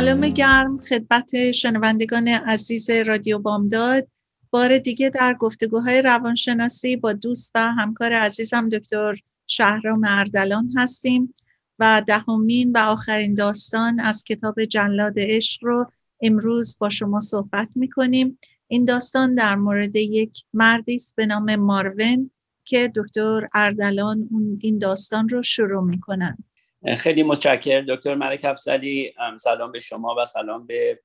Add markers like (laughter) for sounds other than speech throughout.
سلام گرم خدمت شنوندگان عزیز رادیو بامداد. بار دیگه در گفتگوهای روانشناسی با دوست و همکار عزیزم دکتر شهرام اردلان هستیم و دهمین و آخرین داستان از کتاب جلاد عشق رو امروز با شما صحبت می‌کنیم. این داستان در مورد یک مردی است به نام مارون که دکتر اردلان این داستان رو شروع می‌کنن. خیلی متشکر دکتر ملک افزلی سلام به شما و سلام به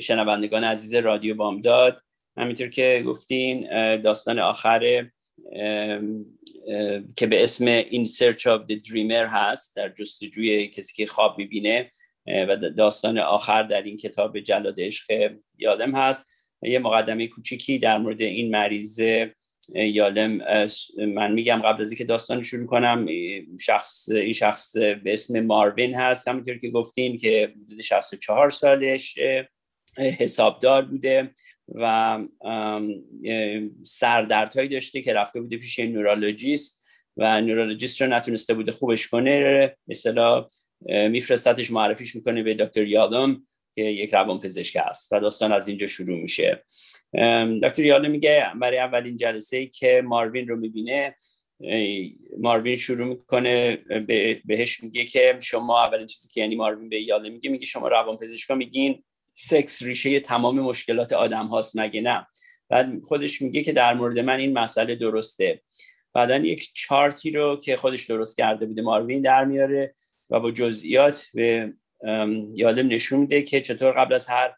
شنوندگان عزیز رادیو بامداد. همینطور که گفتین داستان آخر که به اسم In Search of the Dreamer هست در جستجوی کسی که خواب می‌بینه و داستان آخر در این کتاب جلاد عشق یادم هست. یه مقدمه کوچیکی در مورد این مریض یالم من میگم قبل از اینکه داستان شروع کنم شخص این شخص به اسم ماروین هست همونطور که گفتیم که حدود 64 سالش حسابدار بوده و سردردهایی داشته که رفته بوده پیش نورولوژیست و نورولوژیست رو نتونسته بوده خوبش کنه. مثلا میفرستتش معرفیش می‌کنه به دکتر یالم. که یک روان پزشک است و داستان از اینجا شروع میشه. دکتر یاله میگه برای اولین جلسه ای که ماروین رو می‌بینه ماروین شروع می‌کنه بهش میگه که شما اولین چیزی که یعنی ماروین به یاله میگه میگه شما روان پزشکا میگین سکس ریشه تمام مشکلات آدم هاست مگه نه؟ بعد خودش میگه که در مورد من این مسئله درسته. بعدا یک چارتی رو که خودش درست کرده بوده ماروین در میاره و با جزئیات به یادم نشون میده که چطور قبل از هر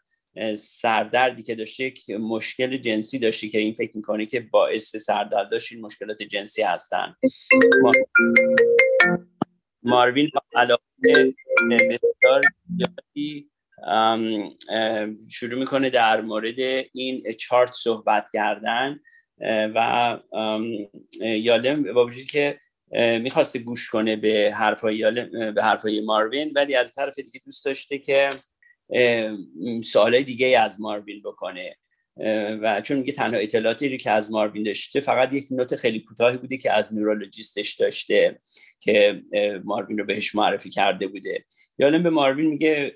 سردردی که داشته یک مشکل جنسی داشتی که این فکر می‌کنه که باعث سردرد داشت این مشکلات جنسی هستن. ماروین علاقه بسیار شروع می‌کنه در مورد این چارت صحبت کردن و یالم با وجود که می‌خواسته گوش کنه به حرفای به حرفای ماروین ولی از طرف دیگه دوست داشته که سوالای دیگه از ماروین بکنه. و چون میگه تنها اطلاعاتی که از ماروین داشته فقط یک نوت خیلی کوتاهی بوده که از نورولوژیستش داشته که ماروین رو بهش معرفی کرده بوده. یالم به ماروین میگه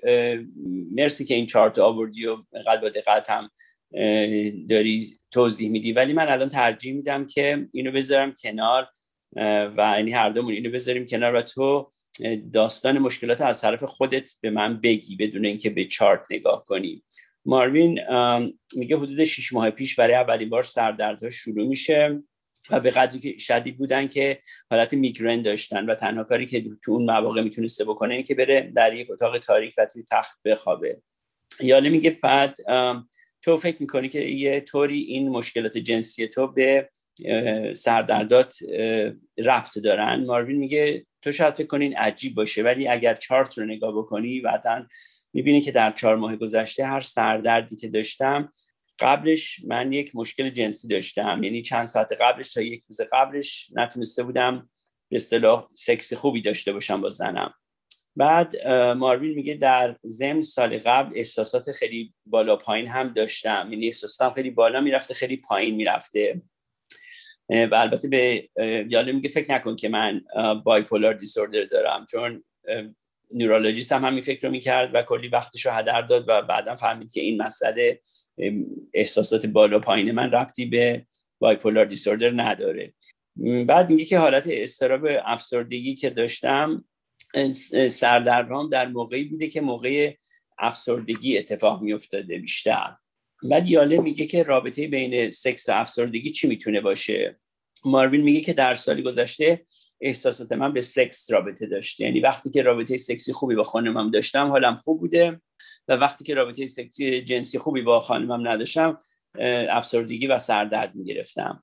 مرسی که این چارت آوردی و قد با دقت هم داری توضیح میدی. ولی من الان ترجیح میدم که اینو بذارم کنار. و یعنی هر دومون اینو بذاریم کنار و تو داستان مشکلات از طرف خودت به من بگی بدون اینکه به چارت نگاه کنی. ماروین میگه حدود 6 ماه پیش برای اولین بار سردردها شروع میشه و به قدری که شدید بودن که حالت میگرن داشتن و تنها کاری که تو اون مواقع می‌تونسته بکنه این که بره در یک اتاق تاریک و توی تخت بخوابه. یاله میگه بعد تو فکر می‌کنی که یه طوری این مشکلات جنسی تو به سردردات ربط دارن. ماروین میگه تو شاید فکر کنین عجیب باشه ولی اگر چارت رو نگاه بکنی بعدا می‌بینی که در چهار ماه گذشته هر سردردی که داشتم قبلش من یک مشکل جنسی داشتم. یعنی چند ساعت قبلش تا یک روز قبلش نتونسته بودم به اصطلاح سکس خوبی داشته باشم با زنم. بعد ماروین میگه در زم سال قبل احساسات خیلی بالا پایین هم داشتم. یعنی احساساتم خیلی بالا می‌رفته خیلی پایین می‌رفته. و البته به یاله میگه فکر نکن که من بایپولار دیسوردر دارم چون نورولوژیست هم همین فکر رو می‌کرد و کلی وقتش رو هدر داد و بعدا فهمید که این مسئله احساسات بالا پایین من ربطی به بایپولار دیسوردر نداره. بعد میگه که حالت استراب افسردگی که داشتم سردرگام در موقعی بوده که موقع افسردگی اتفاق میافتاده بیشتر. بعد یاله میگه که رابطه بین سکس و افسردگی چی می‌تونه باشه؟ ماروین میگه که در سال گذشته احساسات من به سکس رابطه داشته یعنی وقتی که رابطه سکسی خوبی با خانمم داشتم حالم خوب بوده و وقتی که رابطه سکسی جنسی خوبی با خانمم نداشتم افسردگی و سردرد می‌گرفتم.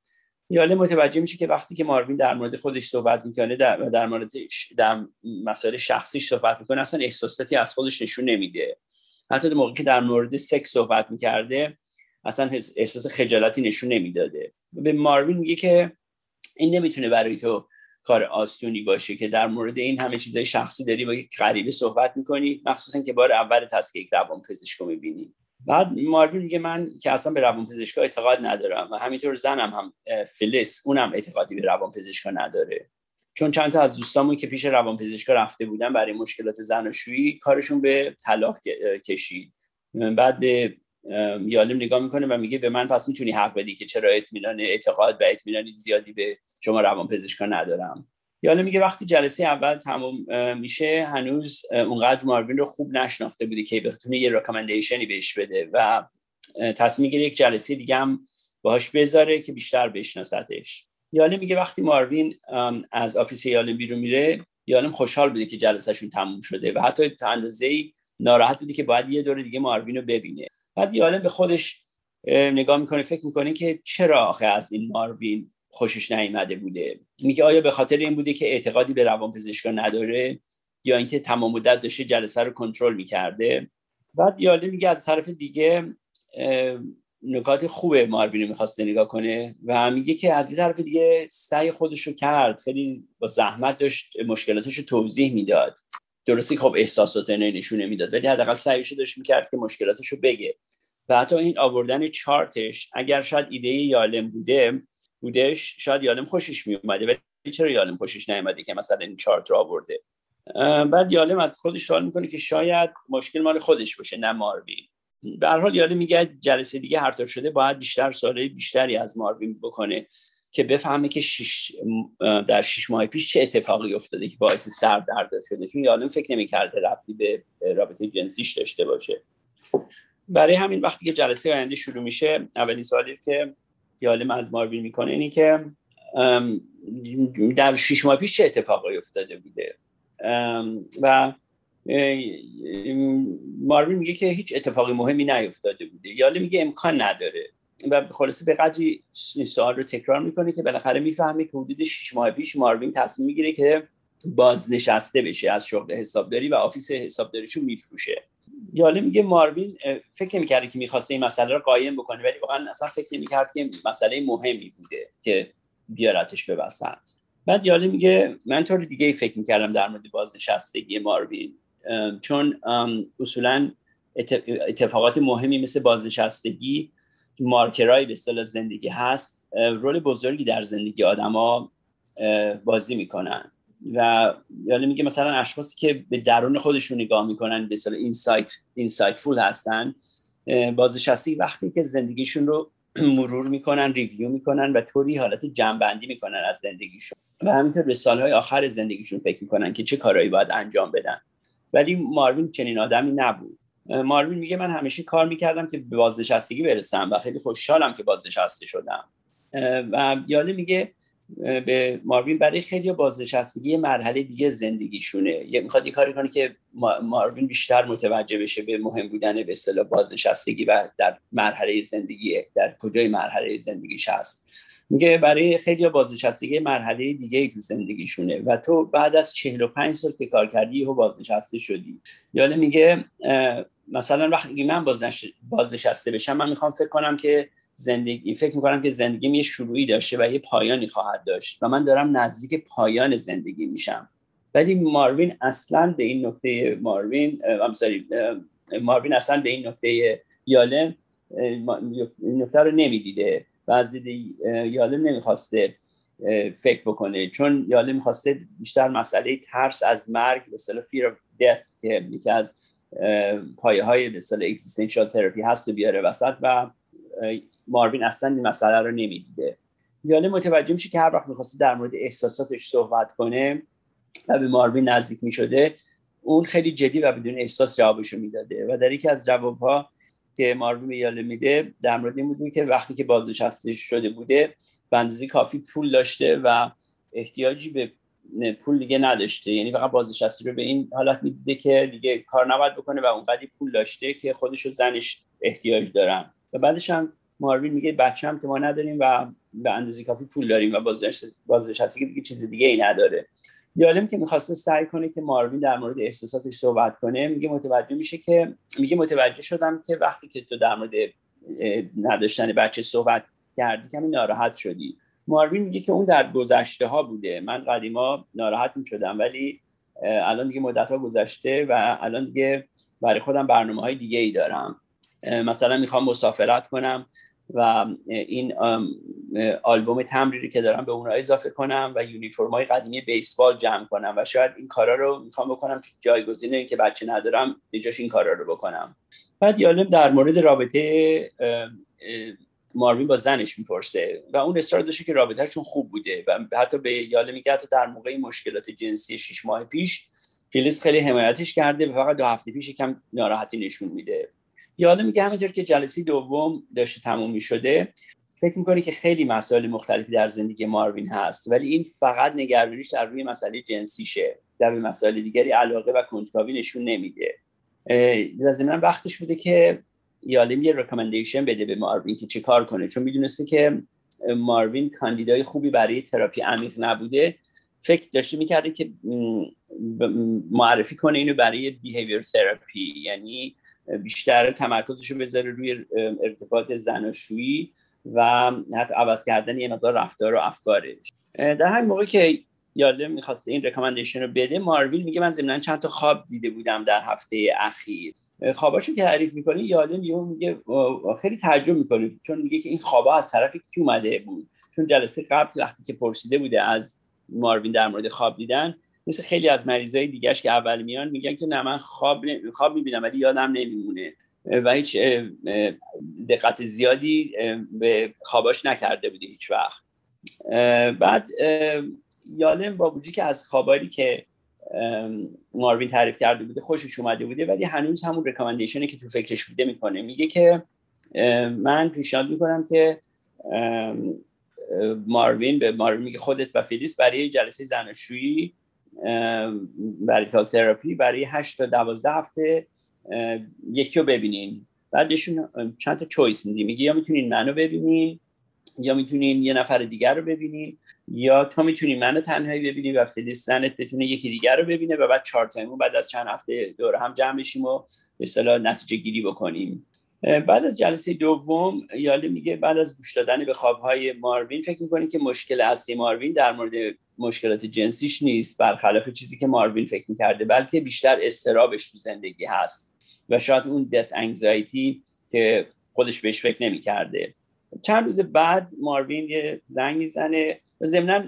یاله متوجه میشه که وقتی که ماروین در مورد خودش صحبت می‌کنه در, در مورد در مسائل شخصیش صحبت می‌کنه اصلا احساساتی از خودش نشون نمیده. حتی در موقعی که در مورد سکس صحبت می‌کرده اصلا احساس خجالتی نشون نمی‌داده. به ماروین میگه که این نمی‌تونه برای تو کار آسونی باشه که در مورد این همه چیزای شخصی داری با یک غریبه صحبت می‌کنی مخصوصا که بار اول که یک روان پزشکو می‌بینی. بعد ماروین میگه من که اصلا به روان پزشکا اعتقاد ندارم و همینطور زنم هم فلیس اونم اعتقادی به روان پزشکا نداره. چون چند تا از دوستامون که پیش روان پزشکا رفته بودن برای مشکلات زناشویی کارشون به طلاق کشید. بعد به یالم نگاه می‌کنه و میگه به من پس می‌تونی حق بدی که چرا اطمینان اعتقاد و اطمینانی زیادی به شما روان پزشکا ندارم. یالم میگه وقتی جلسه اول تموم میشه هنوز اونقدر ماروین رو خوب نشناخته بود که بتونه یه recommendation ی بهش بده و تصمیم می‌گیره یک جلسه دیگه هم باهاش بذاره که بیشتر بشناستش یالم میگه وقتی ماروین از office یالم بیرون میره یالم خوشحال بوده که جلسهشون تموم شده و حتی تا اندازه ناراحت بودی که باید یه دور دیگه ماروین رو ببینه. بعد یالم به خودش نگاه می‌کنه فکر می‌کنه که چرا آخه از این ماروین خوشش نیامده بوده؟ میگه آیا به خاطر این بوده که اعتقادی به روانپزشکا نداره یا اینکه تمام مدت داشته جلسه رو کنترل می‌کرده؟ بعد یالم میگه از طرف دیگه نکات خوب ماروین رو می‌خواسته نگاه کنه و میگه که از این طرف دیگه سعی خودش رو کرد خیلی با زحمت داشت مشکلاتش رو توضیح می‌داد. درستی خب احساسات نشون نمی‌داد ولی حداقل سعیش داشت می‌کرد که مشکلاتش رو بگه. و حتی این آوردن چارتش اگر شاید ایده یالم بوده بودش شاید یالم خوشش میومده ولی چرا یالم خوشش نیومده که مثلا این چارت رو آورده؟ بعد یالم از خودش سوال می‌کنه که شاید مشکل مال خودش باشه نه ماروین. به حال یالم میگه جلسه دیگه هر طور شده باید بیشتر سوالی بیشتری از ماروین بکنه که بفهمه که شش در شش ماه پیش چه اتفاقی افتاده که باعث سر درد شده. چون یالم فکر نمی‌کرده ربطی به رابطه جنسیش داشته باشه. برای همین وقتی که جلسه آینده شروع میشه اولین سوالی که یالم از ماروین می‌کنه اینی که در شش ماه پیش چه اتفاقی افتاده بوده؟ و ماروین میگه که هیچ اتفاقی مهمی نیفتاده بوده. یالم میگه امکان نداره. و خلاصه به قدری این سوال رو تکرار می‌کنه که بالاخره می‌فهمه که حدود 6 ماه پیش ماروین تصمیم می‌گیره که بازنشسته بشه از شغل حسابداری و آفیس حسابداریشو میفروشه. یاله میگه ماروین فکر نمی‌کرده که می‌خواسته این مسئله رو قایم بکنه ولی واقعا اصلا فکر نمی‌کرد که مسئله مهمی بوده که بیارتش به بعد یاله میگه من طور دیگه فکر می‌کردم در مورد بازنشستگی ماروین. چون اصولا اتفاقات مهمی مثل بازنشستگی مارکرای به اصطلاح زندگی هست. رول بزرگی در زندگی آدما بازی می‌کنن. و یعنی میگه مثلا اشخاصی که به درون خودشون نگاه می‌کنن به اصطلاح اینسایت اینسایتفول هستن. بازنشسته وقتی که زندگیشون رو (clears throat) مرور می‌کنن ریویو می‌کنن و طوری حالت جنبندی می‌کنن از زندگیشون. و همینطور به سالهای آخر زندگیشون فکر می‌کنن که چه کارهایی باید انجام بدن. ولی ماروین چنین آدمی نبود. ماروین میگه من همیشه کار می‌کردم که به بازنشستگی برسم و خیلی خوشحالم که بازنشسته شدم. و یاله میگه به ماروین برای خیلی بازنشستگی مرحله دیگه زندگیشونه. می‌خواد یه کاری کنه که ماروین بیشتر متوجه بشه به مهم بودن به اصطلاح بازنشستگی و در مرحله زندگی در کجای مرحله زندگیش هست. میگه برای خیلی بازنشستگی مرحله دیگه تو زندگیشونه و تو بعد از 45 سال که کار کردی و بازنشسته شدی. یاله میگه مثلا وقتی من بازنشسته بشم من می‌خوام فکر کنم که زندگی فکر می‌کنم که زندگیم یه شروعی داشته و یه پایانی خواهد داشت و من دارم نزدیک پایان زندگی میشم. ولی ماروین اصلا به این نکته ماروین ماروین اصلا به این نکته یالم نکته رو نمی‌دیده. و از دید یالم نمی‌خواسته فکر بکنه. چون یالم می‌خواسته بیشتر مسئله ترس از مرگ به اصطلاح fear of death که یکی از پایه های به اصطلاح existential therapy هست و بیاره وسط و ماروین اصلا این مسئله رو نمی‌دیده. یاله متوجه میشه که هر وقت می‌خواسته در مورد احساساتش صحبت کنه و به ماروین نزدیک می‌شده اون خیلی جدی و بدون احساس جوابشو می‌داده و در یکی از جوابها که ماروین به یاله میده در مورد این بود که وقتی که بازنشسته شده بوده به کافی پول داشته و احتیاجی به پول دیگه نداشته. یعنی فقط بازنشسته رو به این حالت می‌دیده که دیگه کار نباید بکنه و اونقدی پول داشته که خودش و زنش احتیاج دارن. و بعدش هم ماروین میگه بچه هم که ما نداریم و به اندازه کافی پول داریم و بازنشستگی دیگه چیز دیگه ای نداره. یالم که می‌خواسته سعی کنه که ماروین در مورد احساساتش صحبت کنه میگه متوجه میشه که میگه متوجه شدم که وقتی که تو در مورد نداشتن بچه صحبت کردی کمی ناراحت شدی. ماروین میگه که اون در گذشته ها بوده. من قدیما ناراحت می‌شدم ولی الان دیگه مدت ها گذشته و الان دیگه برای خودم برنامه های دیگه ای دارم مثلا می‌خوام مسافرت کنم. و این آلبوم تمریری که دارم به اونها اضافه کنم و یونیفرم های قدیمی بیسبال جمع کنم و شاید این کارا رو می‌خوام بکنم جایگزین که بچه ندارم جاش این کارا رو بکنم. بعد یالم در مورد رابطه ماروین با زنش می‌پرسه و اون اصرار داشته که رابطهشون خوب بوده و حتی به یاله میگه حتی در موقع مشکلات جنسی شش ماه پیش فیلیس خیلی حمایتش کرده و فقط دو هفته پیش کم ناراحتی نشون میده. یاله میگه همینطور که جلسه دوم داشته تموم می‌شده فکر می‌کنه که خیلی مسائل مختلفی در زندگی ماروین هست ولی این فقط نگرانیش در روی مسئله جنسیشه در روی مسائل دیگری علاقه و کنجکاوی نشون نمیده. من وقتش بوده که یالم یه recommendation بده به ماروین که چه کار کنه چون می‌دونسته که ماروین کاندیدای خوبی برای تراپی عمیق نبوده. فکر داشته می‌کرده که معرفی کنه اینو برای behavior therapy یعنی بیشتر تمرکزش رو بذاره روی ارتباط زناشویی و حتی عوض کردن یه مقدار رفتار و افکارش. در همین موقع که یالم می‌خواست این recommendation رو بده ماروین میگه من ضمنا چند تا خواب دیده بودم در هفته اخیر. خواباشو که تعریف می‌کنه یادم یه میگه خیلی تعجب می‌کنه چون میگه که این خوابا از طرف کی اومده بود؟ چون جلسه قبل وقتی که پرسیده بوده از ماروین در مورد خواب دیدن مثل خیلی از مریضای دیگهش که اول میان میگن که نه من خواب خواب می‌بینم ولی یادم نمیمونه. و هیچ دقت زیادی به خواباش نکرده بوده هیچ وقت. بعد یالم با وجودی که از خواباری که ماروین تعریف کرده بوده خوشش اومده بوده ولی هنوز همون رکامندیشنی که تو فکرش بوده می‌کنه. میگه که من پیشنهاد می‌کنم که ماروین به ماروین میگه خودت و فیلیس برای جلسه زناشویی برای تاک تراپی برای 8 تا 12 هفته یکی رو ببینین. بعدشون چند تا چویس میدی میگه یا می‌تونین منو ببینین یا می‌تونین یه نفر دیگر رو ببینین یا تو می‌تونی منو تنهایی ببینی و فلیس زنت بتونه یکی دیگر رو ببینه و بعد چهار تایمون بعد از چند هفته دور هم جمع بشیم و به اصطلاح نتیجه گیری بکنیم. بعد از جلسه دوم یاله میگه بعد از گوش دادن به خوابهای ماروین فکر می‌کنیم که مشکل اصلی ماروین در مورد مشکلات جنسیش نیست برخلاف چیزی که ماروین فکر می‌کرده بلکه بیشتر استرابش تو زندگی هست و شاید اون دث انگزایتی که خودش بهش فکر نمی‌کرده. چند روز بعد ماروین یه زنگ می‌زنه ضمنا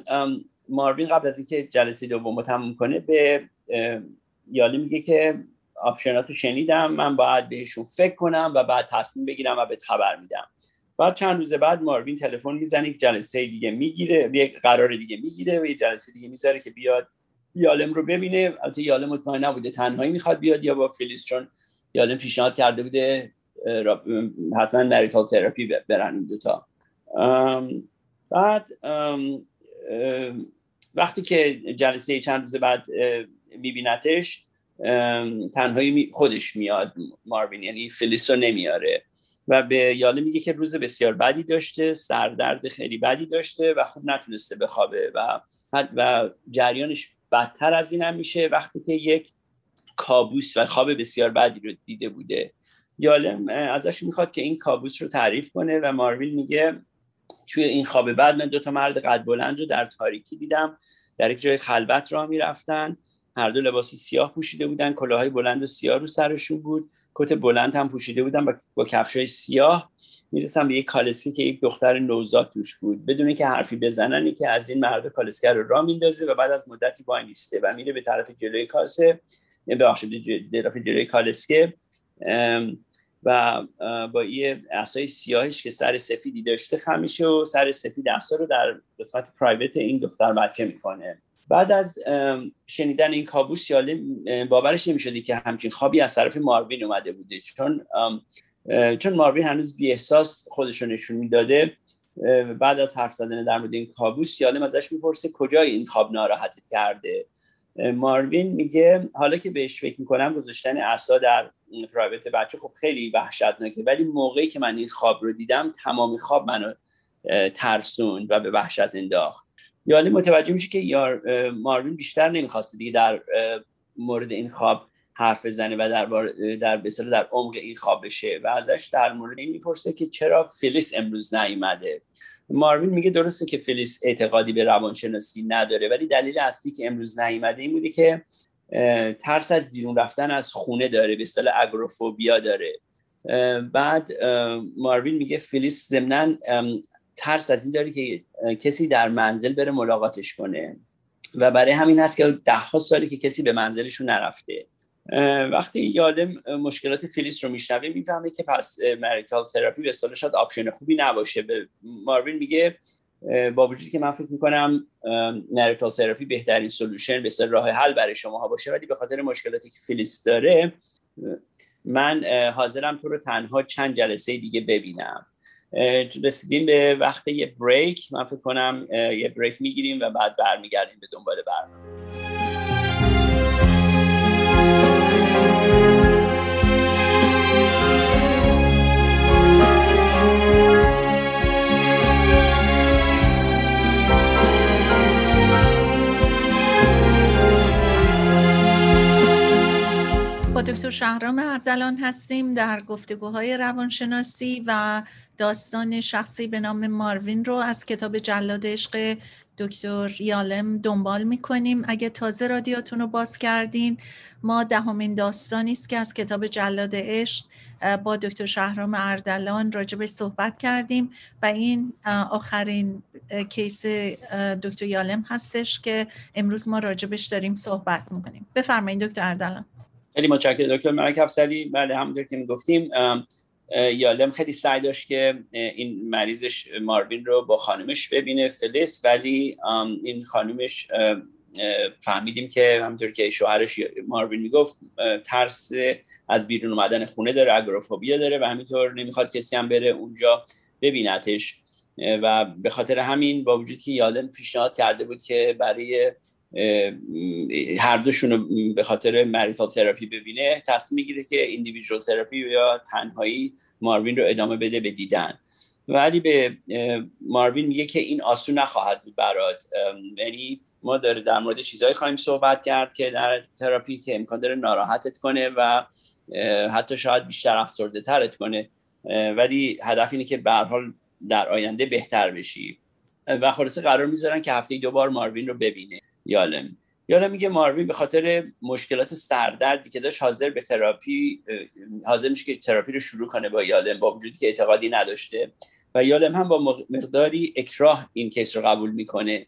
ماروین قبل از اینکه جلسه دوم تموم کنه به یالی میگه که آپشناتو شنیدم من باید بهشون فکر کنم و بعد تصمیم بگیرم و به خبر میدم. بعد چند روز بعد ماروین تلفن می‌زنه یک جلسه دیگه می‌گیره یک قرار دیگه می‌گیره و یه جلسه دیگه می‌ذاره که بیاد یالم رو ببینه. البته یالم مطمئن نبوده تنهایی می‌خواد بیاد یا با فلیس چون یالم پیشنهاد کرده بوده حتما نریتال تراپی برن این دوتا بعد وقتی که جلسه چند روز بعد میبینتش تنهایی خودش میاد ماروین یعنی فلیس رو نمیاره. و به یاله میگه که روز بسیار بدی داشته سردرد خیلی بدی داشته و خوب نتونسته بخوابه و و جریانش بدتر از این هم میشه وقتی که یک کابوس و خواب بسیار بدی رو دیده بوده. یالم ازش می‌خواد که این کابوس رو تعریف کنه و مارویل میگه توی این خواب بعد من دو تا مرد قد بلند رو در تاریکی دیدم در یک جای خلوت راه می‌رفتن هر دو لباس سیاه پوشیده بودن کلاهای بلند و سیاه رو سرشون بود. کت بلند هم پوشیده بودن با, با کفشای سیاه می‌رسم به یک کالسکی که یک دختر نوزاد توش بود. بدون که حرفی بزنن که از این مرد کالسکر رو را میندازه و بعد از مدتی وای نیسته و میره به طرف جلوی کاسه ببخشید طرف جلوی کالسکه و با یه اسای سیاهش که سر سفیدی داشته خمیشه و سر سفید اسا رو در قسمت پرایوت این دختر بچه می‌کنه. بعد از شنیدن این کابوس یاله باورش نمی‌شدی که همچین خوابی از طرف ماروین اومده بوده. چون چون ماروین هنوز بی احساس خودش رو نشون می‌داده بعد از حرف زدن در مورد این کابوس یالم ازش می‌پرسه کجای این خواب ناراحتت کرده؟ ماروین میگه حالا که بهش فکر می‌کنم گذاشتن عصا در پرایوت بچه خب خیلی وحشتناکه ولی موقعی که من این خواب رو دیدم تمام خواب منو ترسون و به وحشت انداخت. یالی متوجه میشه که یار ماروین بیشتر نمی‌خواسته دیگه در مورد این خواب حرف بزنه و در در بسیار در عمق این خواب بشه و ازش در مورد این می‌پرسه که چرا فلیس امروز نیومده. ماروین میگه درسته که فلیس اعتقادی به روانشناسی نداره ولی دلیل اصلی که امروز نیومده این بوده که ترس از بیرون رفتن از خونه داره به اصطلاح agoraphobia داره. بعد ماروین میگه فلیس ضمنا ترس از این داره که کسی در منزل بره ملاقاتش کنه. و برای همین هست که ده ها سالی که کسی به منزلشون نرفته. وقتی یالم مشکلات فلیس رو میشنوه می‌فهمه که پس marital therapy به سال شاید option خوبی نباشه. به ماروین میگه با وجودی که من فکر می‌کنم مریتال تراپی بهترین سلوشن به راه حل برای شما ها باشه ولی به خاطر مشکلاتی که فلیس داره من حاضرم تو رو تنها چند جلسه دیگه ببینم. رسیدیم به وقت یه بریک. من فکر کنم یه بریک می‌گیریم و بعد برمیگردیم به دنبال برنامه. دکتر شهرام اردلان هستیم در گفتگوهای روانشناسی و داستان شخصی به نام ماروین رو از کتاب جلاد عشق دکتر یالم دنبال می‌کنیم. اگه تازه رادیاتون رو باز کردین ما دهمین داستانی است که از کتاب جلاد عشق با دکتر شهرام اردلان راجبش صحبت کردیم و این آخرین کیس دکتر یالم هستش که امروز ما راجبش داریم صحبت می‌کنیم. بفرمایید دکتر اردلان. خیلی متشکرم. دکتر ملک افسری بله همونطور که می‌گفتیم یالم خیلی سعی داشت که این مریضش ماروین رو با خانمش ببینه فلیس ولی این خانمش فهمیدیم که همونطور که شوهرش ماروین می‌گفت ترس از بیرون اومدن خونه داره اگروفوبیا داره و همینطور نمی‌خواد کسی هم بره اونجا ببینتش. و به خاطر همین با وجود که یالم پیشنهاد کرده بود که برای هر دوشون رو به خاطر marital therapy ببینه تصمیم می‌گیره که individual therapy یا تنهایی ماروین رو ادامه بده به دیدن. ولی به ماروین میگه که این آسون نخواهد بود برات. یعنی ما داره در مورد چیزهایی خواهیم صحبت کرد که در تراپی که امکان داره ناراحتت کنه و حتی شاید بیشتر افسرده ترت کنه. ولی هدف اینه که به حال در آینده بهتر بشی. و خلاصه قرار می‌ذارن که هفته دو بار ماروین رو ببینه. یالم. یالم میگه ماروین به خاطر مشکلات سردردی که داشت حاضر به تراپی حاضر میشه که تراپی رو شروع کنه با یالم با وجودی که اعتقادی نداشته. و یالم هم با مقداری اکراه این case رو قبول می‌کنه.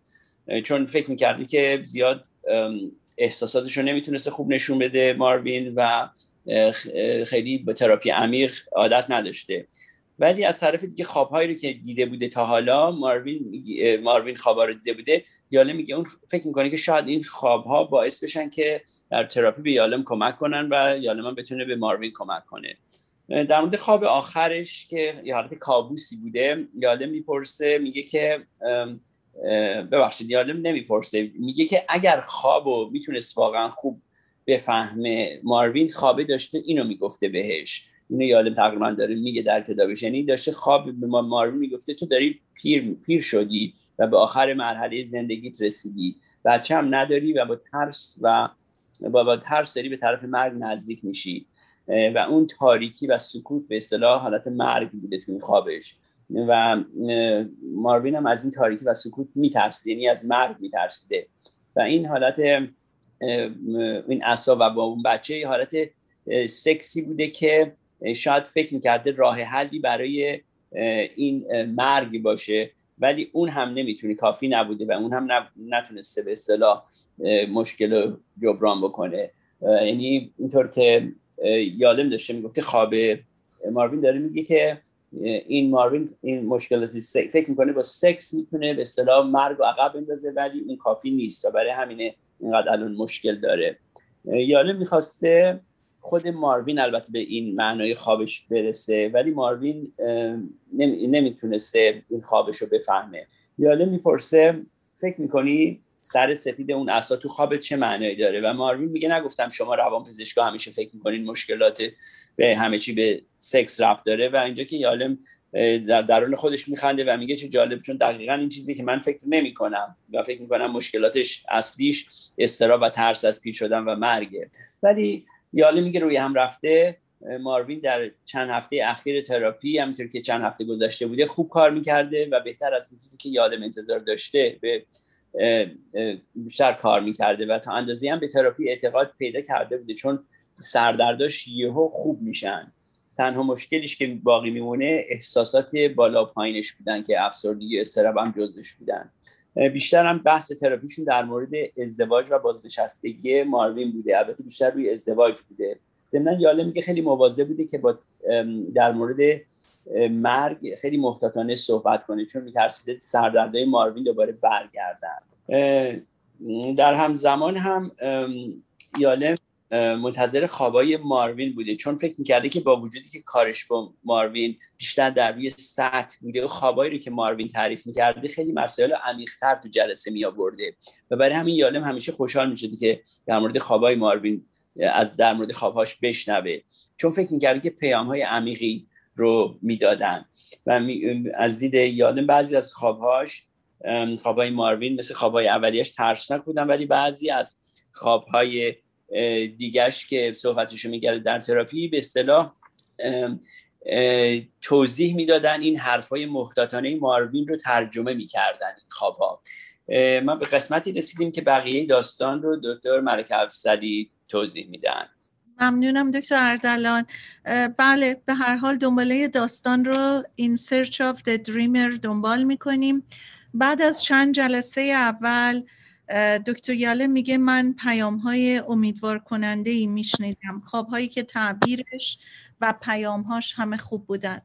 چون فکر می‌کرد که زیاد احساساتش رو نمی‌تونسته خوب نشون بده ماروین و خیلی به تراپی عمیق عادت نداشته. ولی از طرف دیگه خوابهایی رو که دیده بوده تا حالا ماروین ماروین خوابها رو دیده بوده یالم میگه اون فکر می‌کنه که شاید این خوابها باعث بشن که در تراپی به یالم کمک کنن و یالم هم بتونه به ماروین کمک کنه. در مورد خواب آخرش که یه حالت کابوسی بوده یالم می‌پرسه میگه که ببخشید یالم نمی‌پرسه میگه که اگر خوابو می‌تونست واقعا خوب بفهمه ماروین خوابه داشته اینو می‌گفته بهش. اینو یادم تقریبا داره میگه در کتابش یعنی داشته خواب به ما ماروین می‌گفته تو داری پیر پیر شدی و به آخر مرحله زندگیت رسیدی. بچه هم نداری و با ترس و با, با ترس داری به طرف مرگ نزدیک میشی. و اون تاریکی و سکوت به اصطلاح حالت مرگ بوده تو این خوابش. و ماروین هم از این تاریکی و سکوت میترسیده یعنی از مرگ میترسیده. و این حالت این اصا و با اون بچه حالت سکسی بوده که شاید فکر می‌کرده راه حلی برای این مرگ باشه ولی اون هم نمی‌تونه کافی نبوده و اون هم نتونسته به اصطلاح مشکل رو جبران بکنه. یعنی اینطور که یادم داشته می‌گفته خواب ماروین داره میگه که این ماروین این مشکلات فکر می‌کنه با سکس می‌تونه به اصطلاح مرگ و عقب بندازه ولی این کافی نیست و برای همینه اینقدر الان مشکل داره. یالم می‌خواسته خود ماروین البته به این معنای خوابش برسه ولی ماروین نمی‌تونسته این خوابش رو بفهمه. یاله می‌پرسه فکر می‌کنی سر سفید اون اصلا تو خواب چه معنایی داره؟ و ماروین میگه نگفتم شما روان پزشکا همیشه فکر می‌کنین مشکلات به همه چی به سکس ربط داره. و اینجا که یالم در درون خودش میخنده و میگه چه جالب چون دقیقا این چیزی که من فکر نمی کنم و فکر می‌کنم مشکلاتش اصلیش استرا و ترس از پیر شدن و مرگه ولی یاله میگه روی هم رفته ماروین در چند هفته اخیر تراپی همینطور که چند هفته گذشته بوده خوب کار می‌کرده و بهتر از چیزی که یادم انتظار داشته به بیشتر کار می‌کرده و تا اندازی هم به تراپی اعتقاد پیدا کرده بوده چون سردرداش یهو خوب میشن. تنها مشکلش که باقی میمونه احساسات بالا پایینش بودن که افسردگی استراب هم جزش بودن. بیشتر هم بحث تراپیشون در مورد ازدواج و بازنشستگی ماروین بوده. البته بیشتر روی ازدواج بوده. ضمن یاله میگه خیلی مواظب بوده که با در مورد مرگ خیلی محتاطانه صحبت کنه چون میترسیده سردردهای ماروین دوباره برگردن. در همزمان هم یاله منتظر خوابای ماروین بوده. چون فکر می‌کرده که با وجودی که کارش با ماروین بیشتر در روی سطح بوده و خوابایی رو که ماروین تعریف می‌کرده خیلی مسائل عمیقتر تو جلسه می آورده و برای همین یالم همیشه خوشحال می‌شده که در مورد خوابای ماروین از در مورد خوابهاش بشنوه. چون فکر می‌کرده که پیام های عمیقی رو می‌دادن. و از دید یادم بعضی از خوابهاش خوابهای ماروین مثل خوابهای اولیش ترسناک بودن ولی بعضی از خوابهای دیگرش که صحبتشو میکرده در تراپی به اصطلاح توضیح می‌دادن این حرفای محتاطانه ماروین رو ترجمه می‌کردن این خوابها. ما به قسمتی رسیدیم که بقیه داستان رو دکتر ملک افضلی توضیح میدن. ممنونم دکتر اردلان. بله به هر حال دنباله داستان رو In Search of the Dreamer دنبال می‌کنیم. بعد از چند جلسه اول دکتر یاله میگه من پیام های امیدوار کننده ای میشنیدم. خواب هایی که تعبیرش و پیام هاش همه خوب بودن.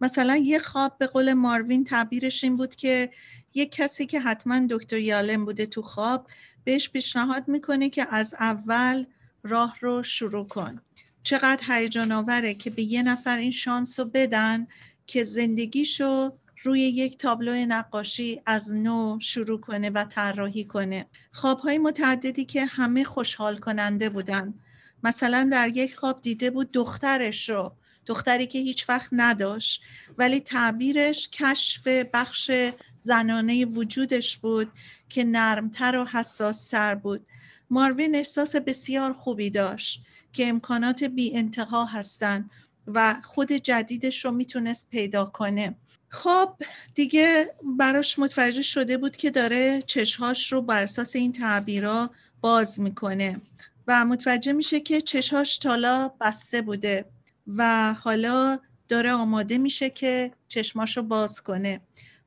مثلا یه خواب به قول ماروین تعبیرش این بود که یه کسی که حتما دکتر یالم بوده تو خواب بهش پیشنهاد می‌کنه که از اول راه رو شروع کن. چقدر هیجان آوره که به یه نفر این شانس رو بدن که زندگیشو روی یک تابلو نقاشی از نو شروع کنه و طراحی کنه. خوابهای متعددی که همه خوشحال کننده بودن. مثلا در یک خواب دیده بود دخترش رو. دختری که هیچ وقت نداشت. ولی تعبیرش کشف بخش زنانه وجودش بود که نرمتر و حساستر بود. ماروین احساس بسیار خوبی داشت که امکانات بی انتها هستند و خود جدیدش رو می‌تونست پیدا کنه. خب دیگه براش متوجه شده بود که داره چشهاش رو بر اساس این تعبیرها باز می‌کنه و متوجه میشه که چشهاش تالا بسته بوده و حالا داره آماده میشه که چشماش رو باز کنه.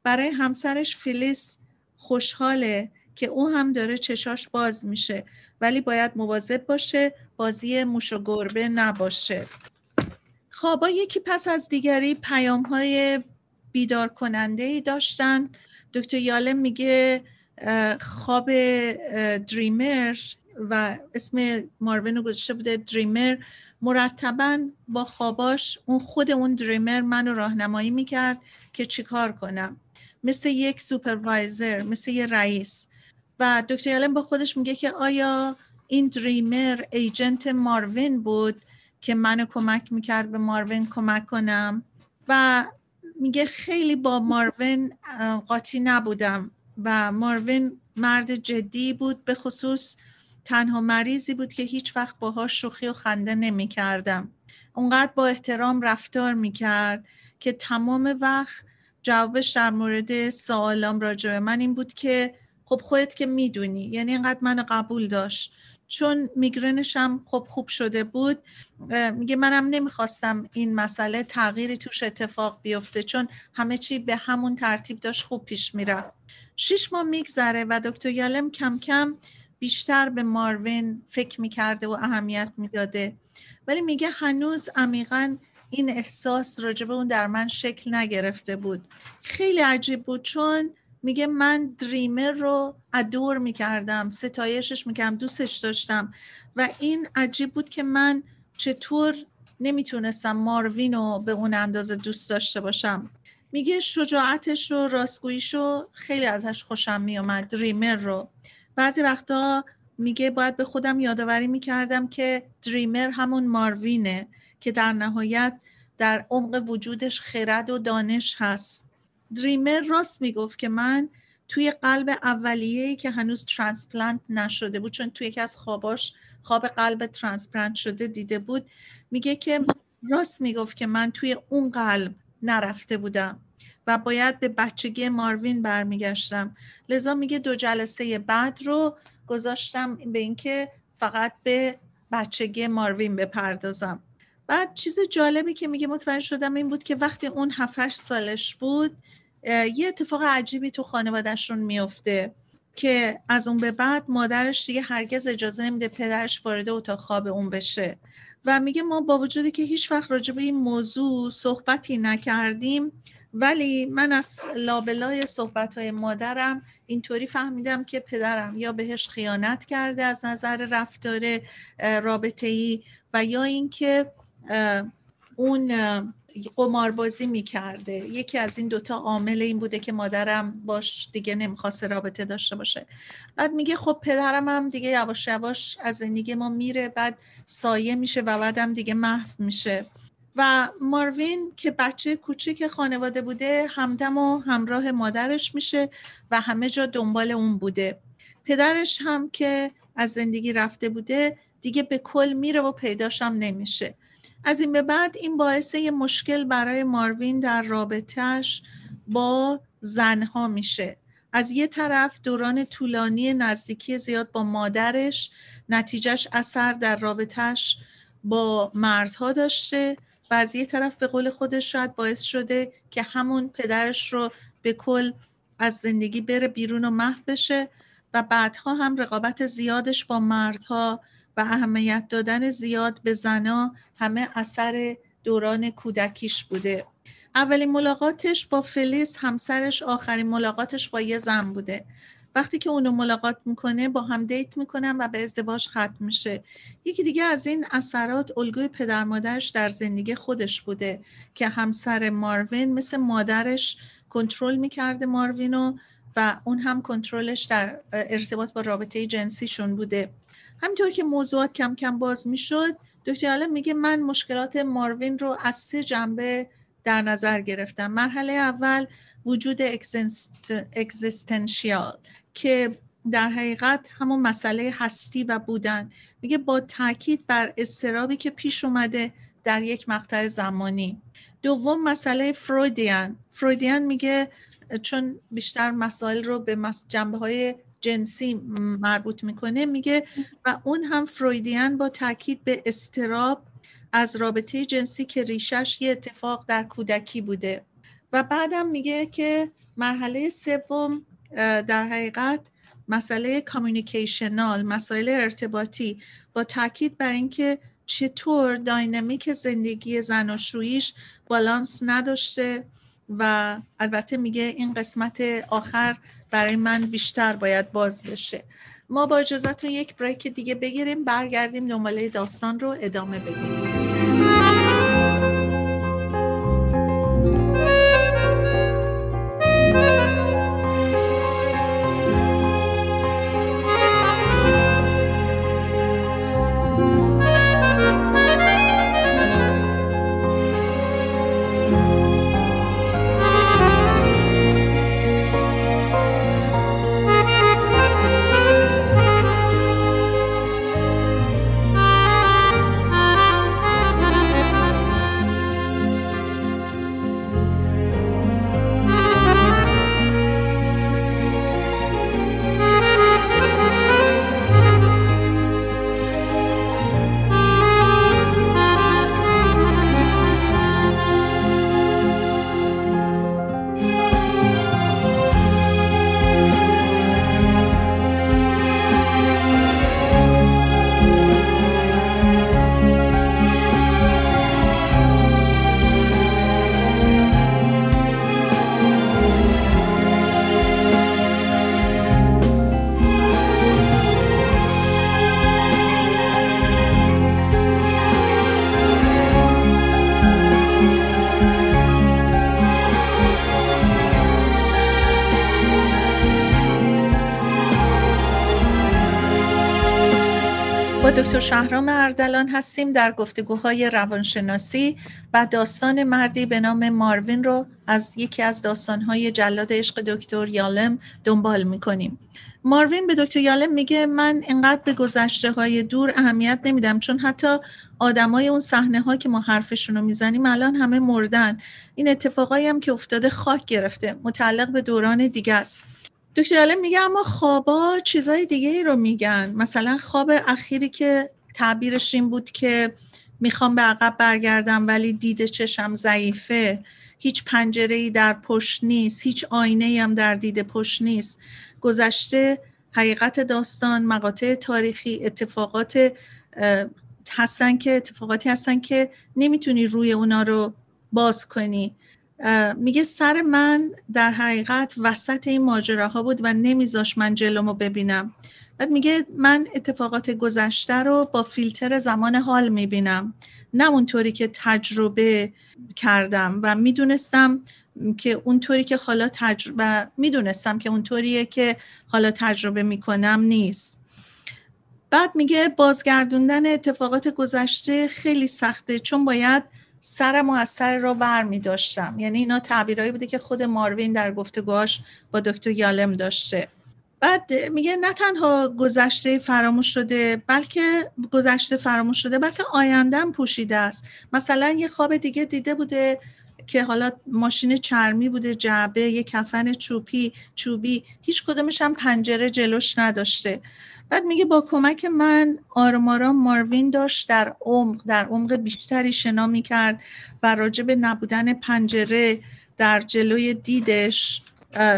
برای همسرش فیلیس خوشحاله که او هم داره چشاش باز میشه ولی باید مواظب باشه بازی موش و گربه نباشه. خوابا یکی پس از دیگری پیام های بیدار کننده ای داشتن. دکتر یالم میگه خواب دریمر و اسم ماروین رو گذاشته بوده. دریمر مرتبا با خواباش اون خود اون دریمر منو راهنمایی می‌کرد که چیکار کنم. مثل یک سوپروایزر مثل یه رئیس. و دکتر یالم با خودش میگه که آیا این دریمر ایجنت ماروین بود که منو کمک می‌کرد به ماروین کمک کنم؟ و میگه خیلی با ماروین قاطی نبودم و ماروین مرد جدی بود به خصوص تنها مریضی بود که هیچ وقت باهاش شوخی و خنده نمی کردم. اونقدر با احترام رفتار می کرد که تمام وقت جوابش در مورد سوالام راجع من این بود که خب خودت که می‌دونی یعنی اینقدر من قبول داشت چون میگرنش هم خب خوب شده بود میگه منم نمی‌خواستم این مسئله تغییری توش اتفاق بیفته چون همه چی به همون ترتیب داشت خوب پیش می‌رفت. شیش ماه میگذره و دکتر یالم کم کم بیشتر به ماروین فکر می‌کرده و اهمیت می‌داده. ولی میگه هنوز عمیقا این احساس راجبه اون در من شکل نگرفته بود. خیلی عجیب بود چون میگه من دریمر رو ادور می‌کردم ستایشش می‌کردم دوستش داشتم و این عجیب بود که من چطور نمی‌تونستم ماروین رو به اون اندازه دوست داشته باشم. میگه شجاعتش رو راستگوییش رو خیلی ازش خوشم میومد دریمر رو. بعضی وقتا میگه باید به خودم یادآوری می‌کردم که دریمر همون ماروینه که در نهایت در عمق وجودش خرد و دانش هست. dreamer راست می‌گفت که من توی قلب اولیه‌ای که هنوز transplant نشده بود چون توی یکی از خواباش خواب قلب transplant شده دیده بود میگه که راست می‌گفت که من توی اون قلب نرفته بودم و باید به بچگی ماروین برمیگشتم. لذا میگه دو جلسه بعد رو گذاشتم به اینکه فقط به بچگی ماروین بپردازم. بعد چیز جالبی که میگه متوجه شدم این بود که وقتی اون 7 سالش بود یه اتفاق عجیبی تو خانوادهشون میفته که از اون به بعد مادرش دیگه هرگز اجازه نمیده پدرش وارد اتاق خواب اون بشه. و میگه ما با وجودی که هیچ وقت راجع به این موضوع صحبتی نکردیم ولی من از لابلای صحبت های مادرم اینطوری فهمیدم که پدرم یا بهش خیانت کرده از نظر رفتار رابطه ای و یا اینکه اون قماربازی می‌کرده. یکی از این دوتا عامل این بوده که مادرم باش دیگه نمی‌خواسته رابطه داشته باشه. بعد میگه خب پدرم هم دیگه یواش یواش از زندگی ما میره بعد سایه میشه و بعدم دیگه محو میشه. و ماروین که بچه کوچیک خانواده بوده همدم و همراه مادرش میشه و همه جا دنبال اون بوده. پدرش هم که از زندگی رفته بوده دیگه به کل میره و پیداشم نمیشه. از این به بعد این باعث یه مشکل برای ماروین در رابطهش با زنها میشه. از یه طرف دوران طولانی نزدیکی زیاد با مادرش نتیجهش اثر در رابطهش با مردها داشته و از یه طرف به قول خودش شاید باعث شده که همون پدرش رو به کل از زندگی بره بیرون و محو بشه و بعدها هم رقابت زیادش با مردها اهمیت دادن زیاد به زنا همه اثر دوران کودکیش بوده. اولین ملاقاتش با فلیس همسرش آخرین ملاقاتش با یه زن بوده. وقتی که اونو ملاقات می‌کنه با هم دیت می‌کنن و به ازدواج ختم میشه. یکی دیگه از این اثرات الگوی پدر مادرش در زندگی خودش بوده که همسر ماروین مثل مادرش کنترل می‌کرده ماروینو و اون هم کنترلش در ارتباط با رابطه جنسیشون بوده. همینطور که موضوعات کم کم باز می‌شد دکتر عالم میگه من مشکلات ماروین رو از سه جنبه در نظر گرفتم. مرحله اول وجود اگزیستنشیال که در حقیقت همون مسئله هستی و بودن. میگه با تاکید بر استرابی که پیش اومده در یک مقطع زمانی. دوم مسئله فرویدیان فرویدیان میگه چون بیشتر مسائل رو به جنبه های جنسی مربوط می‌کنه میگه و اون هم فرویدیان با تاکید به استراب از رابطه جنسی که ریشش یه اتفاق در کودکی بوده. و بعدم میگه که مرحله سوم در حقیقت مسئله کامیونیکیشنال مسائل ارتباطی با تاکید بر اینکه چطور داینامیک زندگی زناشوییش بالانس نداشته و البته میگه این قسمت آخر برای من بیشتر باید باز بشه. ما با اجازتون یک بریک دیگه بگیریم برگردیم دنباله داستان رو ادامه بدیم. دکتر شهرام اردلان هستیم در گفتگوهای روانشناسی و داستان مردی به نام ماروین رو از یکی از داستانهای جلاد عشق دکتر یالم دنبال می‌کنیم. ماروین به دکتر یالم میگه من انقدر به گذشته های دور اهمیت نمیدم چون حتی آدمای اون صحنه ها که ما حرفشون رو می‌زنیم الان همه مردن. این اتفاقایی هم که افتاده خاک گرفته متعلق به دوران دیگه است. دکتر یالم میگه اما خوابا چیزای دیگه ای رو میگن. مثلا خواب اخیری که تعبیرش این بود که می‌خوام به عقب برگردم ولی دید چشم ضعیفه. هیچ پنجره ای در پشت نیست هیچ آینه ای هم در دید پشت نیست. گذشته حقیقت داستان مقاطع تاریخی اتفاقات هستن که اتفاقاتی هستن که نمی‌تونی روی اونا رو باز کنی. میگه سر من در حقیقت وسط این ماجراها بود و نمیذاش من جلومو ببینم. بعد میگه من اتفاقات گذشته رو با فیلتر زمان حال می‌بینم. نه اونطوری که تجربه کردم و می‌دونستم که اونطوری که حالا تجربه می‌دونستم که اونطوریه که حالا تجربه می‌کنم نیست. بعد میگه بازگردوندن اتفاقات گذشته خیلی سخته چون باید سرم و از سر را بر می داشتم یعنی اینا تعبیرهایی بوده که خود ماروین در گفتگوهاش با دکتر یالم داشته. بعد میگه نه تنها گذشته فراموش شده بلکه گذشته فراموش شده بلکه آیندهم پوشیده است. مثلا یه خواب دیگه دیده بوده که حالا ماشین چرمی بوده جعبه یه کفن چوبی چوبی هیچ کدومش هم پنجره جلوش نداشته. بعد میگه با کمک من آرام ماروین داشت در عمق در عمق بیشتری شنا می‌کرد و راجع به نبودن پنجره در جلوی دیدش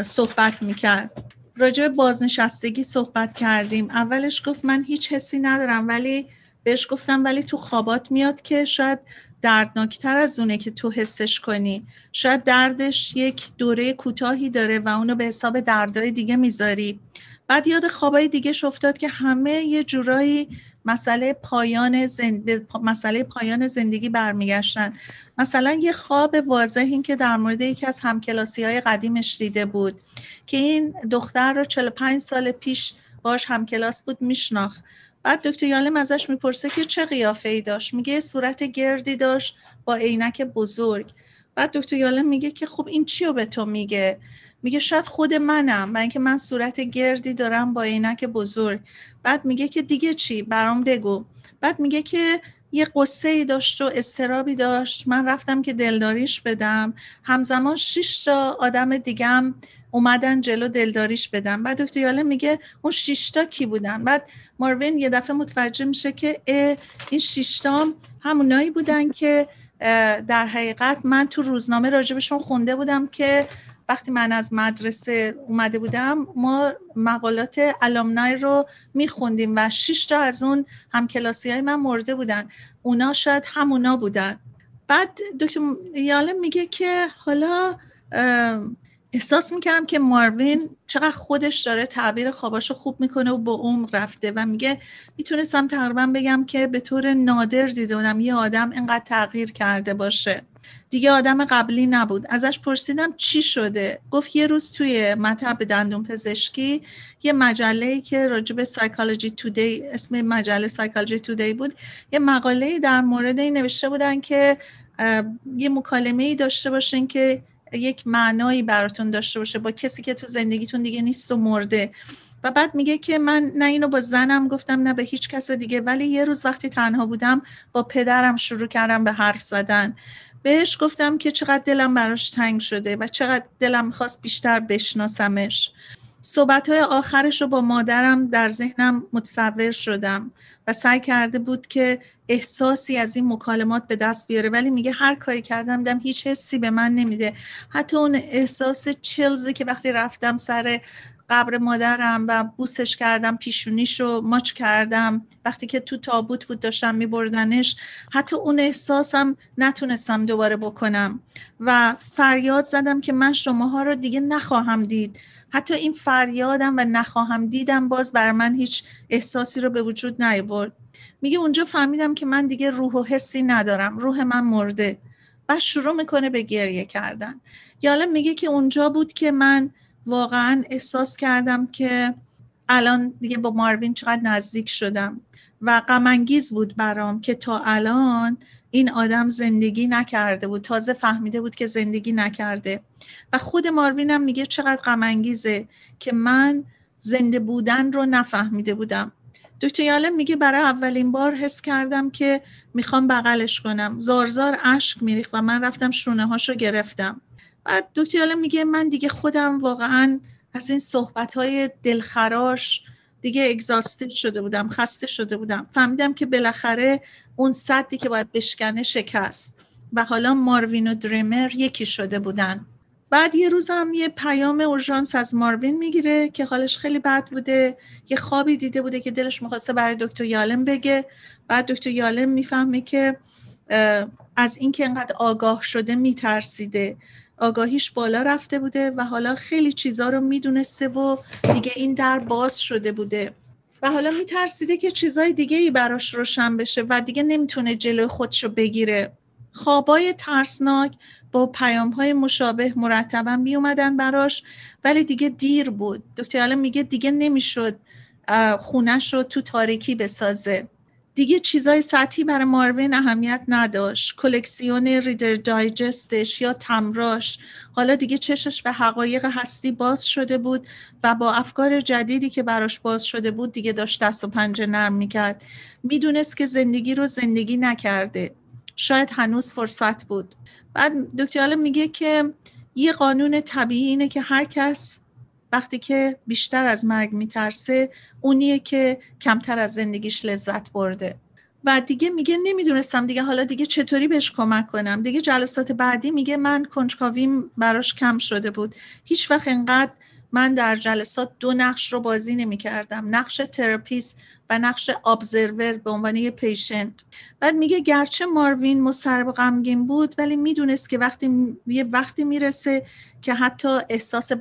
صحبت می‌کرد. راجع به بازنشستگی صحبت کردیم. اولش گفت من هیچ حسی ندارم ولی بهش گفتم ولی تو خوابات میاد که شاید دردناکتر از اونه که تو حسش کنی. شاید دردش یک دوره کوتاهی داره و اونو به حساب دردای دیگه می‌ذاری. بعد یاد خوابای دیگه افتاد که همه یه جورایی مسئله پایان زند... مسئله پایان زندگی برمیگشتن. مثلا یه خواب واضح این که در مورد یکی از همکلاسی های قدیمش دیده بود که این دختر رو 45 سال پیش باش همکلاس بود میشناخت. بعد دکتر یالم ازش می‌پرسه که چه قیافه ای داشت؟ میگه صورت گردی داشت با عینک بزرگ. بعد دکتر یالم میگه که خب این چی رو به تو میگه؟ میگه شاید خود منم و اینکه من صورت گردی دارم با عینک بزرگ. بعد میگه که دیگه چی؟ برام بگو. بعد میگه که یه قصه ای داشت و استرابی داشت. من رفتم که دلداریش بدم. همزمان شش تا آدم دیگم اومدن جلو دلداریش بدم بعد دکتر یاله میگه اون شیشتا کی بودن؟ بعد ماروین یه دفعه متوجه میشه که این شیشتا همونایی بودن که در حقیقت من تو روزنامه راجبشون خونده بودم که وقتی من از مدرسه اومده بودم ما مقالات الامنای رو میخوندیم و شش تا از اون همکلاسی های من مرده بودن. اونا شاید همونا بودن. بعد دکتر یالم میگه که حالا احساس می‌کردم که ماروین چقدر خودش داره تعبیر خواباشو خوب می‌کنه و با عمق رفته و میگه می‌تونستم تقریبا بگم که به طور نادر دیده بودم یه آدم اینقدر تغییر کرده باشه. دیگه آدم قبلی نبود. ازش پرسیدم چی شده؟ گفت یه روز توی مطب دندون پزشکی یه مجله که راجع به سایکولوژی تودی اسم مجله سایکولوژی تودی بود یه مقاله در مورد این نوشته بودن که یه مکالمه ای داشته باشین که یک معنایی براتون داشته باشه با کسی که تو زندگیتون دیگه نیست و مرده. و بعد میگه که من نه اینو با زنم گفتم نه به هیچ کس دیگه. ولی یه روز وقتی تنها بودم با پدرم شروع کردم به حرف زدن. بهش گفتم که چقدر دلم براش تنگ شده و چقدر دلم می‌خواست بیشتر بشناسمش. صحبت های آخرش رو با مادرم در ذهنم متصور شدم و سعی کرده بود که احساسی از این مکالمات به دست بیاره ولی میگه هر کاری کردم دم هیچ حسی به من نمیده. حتی اون احساس چلزی که وقتی رفتم سر قبر مادرم و بوسش کردم پیشونیشو ماچ کردم وقتی که تو تابوت بود داشتم میبردنش حتی اون احساسم نتونستم دوباره بکنم. و فریاد زدم که من شماها رو دیگه نخواهم دید. حتی این فریادم و نخواهم دیدم باز بر من هیچ احساسی رو به وجود نیاورد. میگه اونجا فهمیدم که من دیگه روح و حسی ندارم روح من مرده و شروع می‌کنه به گریه کردن. یالا میگه که اونجا بود که من واقعا احساس کردم که الان دیگه با ماروین چقدر نزدیک شدم و غمانگیز بود برام که تا الان این آدم زندگی نکرده بود. تازه فهمیده بود که زندگی نکرده. و خود ماروینم میگه چقدر غمانگیزه که من زنده بودن رو نفهمیده بودم. دکتر یالم میگه برای اولین بار حس کردم که می‌خوام بغلش کنم. زارزار اشک میریخ و من رفتم شونه هاشو گرفتم. بعد دکتر یالم میگه من دیگه خودم واقعا از این صحبت های دلخراش دیگه اگزاستد شده بودم خسته شده بودم. فهمیدم که بالاخره اون صدی که باید بشکنه شکست. و حالا ماروین و دریمر یکی شده بودن. بعد یه روز هم یه پیام اورژانس از ماروین می‌گیره که حالش خیلی بد بوده. یه خوابی دیده بوده که دلش می‌خواسته برای دکتر یالم بگه. بعد دکتر یالم می‌فهمه که از اینکه انقدر آگاه شده میترسیده. آگاهیش بالا رفته بوده و حالا خیلی چیزا رو می‌دونسته و دیگه این در باز شده بوده. و حالا میترسیده که چیزای دیگه ای براش روشن بشه و دیگه نمی‌تونه جلوی خودشو بگیره. خوابای ترسناک با پیام های مشابه مرتبا می اومدن براش ولی دیگه دیر بود. دکتر میگه دیگه نمی‌شد خونش رو تو تاریکی بسازه. دیگه چیزای سطحی برای ماروین اهمیت نداشت. کلکسیون ریدر دایجستش یا تمراش. حالا دیگه چشش به حقایق هستی باز شده بود و با افکار جدیدی که براش باز شده بود دیگه داشت دست و پنجه نرم می‌کرد. می‌دونست که زندگی رو زندگی نکرده. شاید هنوز فرصت بود. بعد دکتر میگه که یه قانون طبیعی اینه که هر کس وقتی که بیشتر از مرگ میترسه اونیه که کمتر از زندگیش لذت برده. و دیگه میگه نمی‌دونستم دیگه حالا دیگه چطوری بهش کمک کنم. دیگه جلسات بعدی میگه من کنجکاویم براش کم شده بود. هیچ وقت انقدر من در جلسات دو نقش رو بازی نمی کردم نقش therapist نقش observer به عنوان یه patient بعد میگه گرچه ماروین مضطرب غمگین بود ولی می‌دونست که وقتی یه وقتی می‌رسه که حتی احساس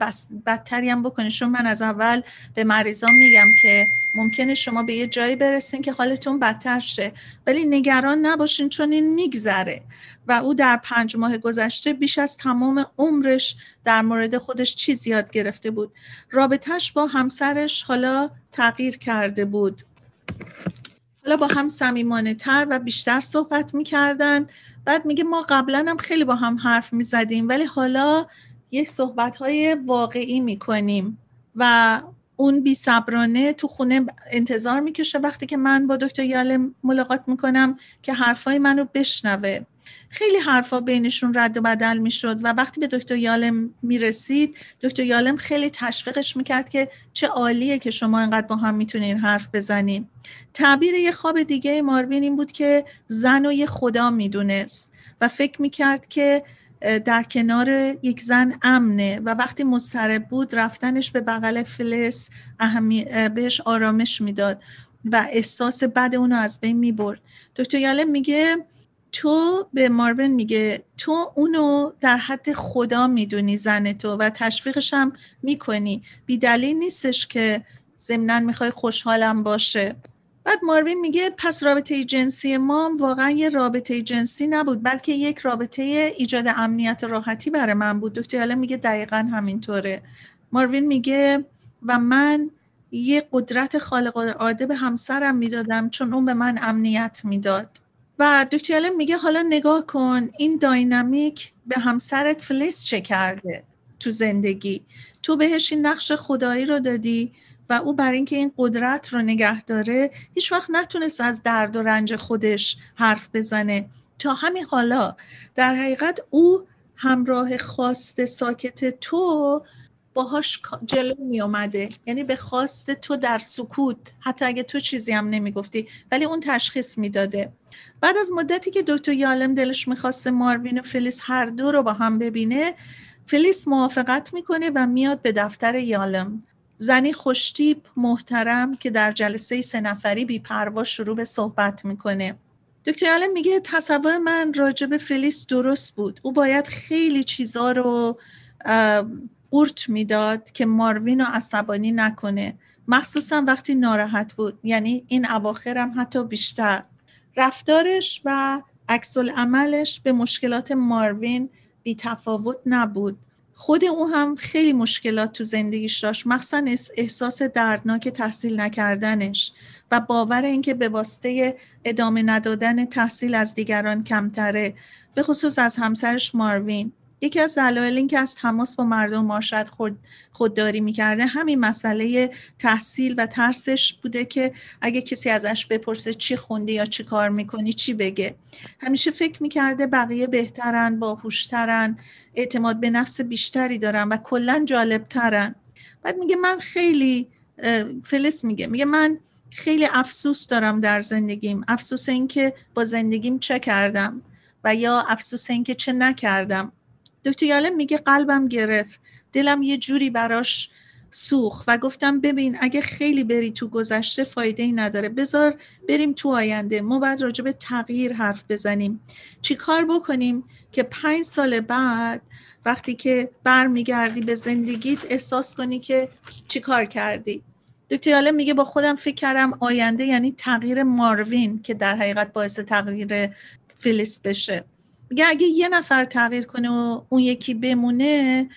بدتری هم بکنه. چون من از اول به مریضام میگم که ممکنه شما به یه جایی برسین که حالتون بدتر شه ولی نگران نباشین چون این میگذره. و او در پنج ماه گذشته بیش از تمام عمرش در مورد خودش چیز یاد گرفته بود. رابطهش با همسرش حالا تغییر کرده بود. حالا با هم سمیمانه تر و بیشتر صحبت می‌کردن. بعد میگه ما قبلا هم خیلی با هم حرف می‌زدیم ولی حالا یه صحبت های واقعی می‌کنیم و اون بی صبرانه تو خونه انتظار می‌کشه. وقتی که من با دکتر یالم ملاقات می‌کنم که حرفای منو بشنوه. خیلی حرفا بینشون رد و بدل می‌شد و وقتی به دکتر یالم می‌رسید دکتر یالم خیلی تشویقش می‌کرد که چه عالیه که شما انقدر با هم می‌تونین حرف بزنین. تعبیر یه خواب دیگه ماروین این بود که زن و یه خدا می‌دونست و فکر می‌کرد که در کنار یک زن امنه و وقتی مضطرب بود رفتنش به بغل فلس اهمی بهش آرامش می‌داد و احساس بد اونو از بین می‌برد. دکتر یالم میگه تو به ماروین میگه تو اونو در حد خدا می‌دونی زن تو و تشویقش هم می‌کنی. بی دلیل نیستش که ضمنا می‌خوای خوشحالم باشه. بعد ماروین میگه پس رابطه جنسی ما واقعا یه رابطه جنسی نبود بلکه یک رابطه ایجاد امنیت و راحتی برای من بود. دکتر یالم میگه دقیقا همینطوره. ماروین میگه و من یه قدرت خالق العاده به همسرم می‌دادم چون اون به من امنیت می‌داد. و دکتر میگه حالا نگاه کن این داینامیک به همسرت فلیس چه کرده تو زندگی؟ تو بهش این نقش خدایی رو دادی و او برای اینکه این قدرت رو نگه داره هیچ وقت نتونست از درد و رنج خودش حرف بزنه. تا همین حالا در حقیقت او همراه خواست ساکت تو باهاش جلو می اومده یعنی به خواست تو در سکوت. حتی اگه تو چیزی هم نمی‌گفتی. ولی اون تشخیص می‌داده. بعد از مدتی که دکتر یالم دلش می‌خواسته ماروین و فلیس هر دو رو با هم ببینه فلیس موافقت می‌کنه و میاد به دفتر یالم. زنی خوشتیپ محترم که در جلسه سه نفری بی پروا شروع به صحبت می‌کنه. دکتر یالم میگه تصور من راجع به فلیس درست بود. او باید خیلی چیزا رو قورت می‌داد که ماروین رو عصبانی نکنه. مخصوصا وقتی ناراحت بود. یعنی این اواخرم حتی بیشتر. رفتارش و عکس عملش به مشکلات ماروین بی تفاوت نبود. خود او هم خیلی مشکلات تو زندگیش داشت. مخصوصا احساس دردناک تحصیل نکردنش و باور اینکه به واسطه ادامه ندادن تحصیل از دیگران کمتره. به خصوص از همسرش ماروین. یکی از دلایل این که از تماس با مردم مارشد خود خودداری می‌کرده همین مسئله تحصیل و ترسش بوده که اگه کسی ازش بپرسه چی خوندی یا چی کار می‌کنی چی بگه. همیشه فکر می‌کرده بقیه بهترن باهوشترن اعتماد به نفس بیشتری دارن و کلا جالبترن. بعد میگه من خیلی فلس میگه. میگه من خیلی افسوس دارم در زندگیم. افسوس اینکه با زندگیم چه کردم و یا افسوس اینکه چه نکردم. دکتر یالم میگه قلبم گرفت. دلم یه جوری براش سوخ و گفتم ببین اگه خیلی بری تو گذشته فایده ای نداره. بذار بریم تو آینده. ما باید راجع به تغییر حرف بزنیم. چی کار بکنیم که پنج سال بعد وقتی که برمیگردی به زندگیت احساس کنی که چی کار کردی؟ دکتر یالم میگه با خودم فکر کردم آینده یعنی تغییر ماروین که در حقیقت باعث تغییر فیلیس بشه. میگه اگه یه نفر تغییر کنه و اون یکی بمونه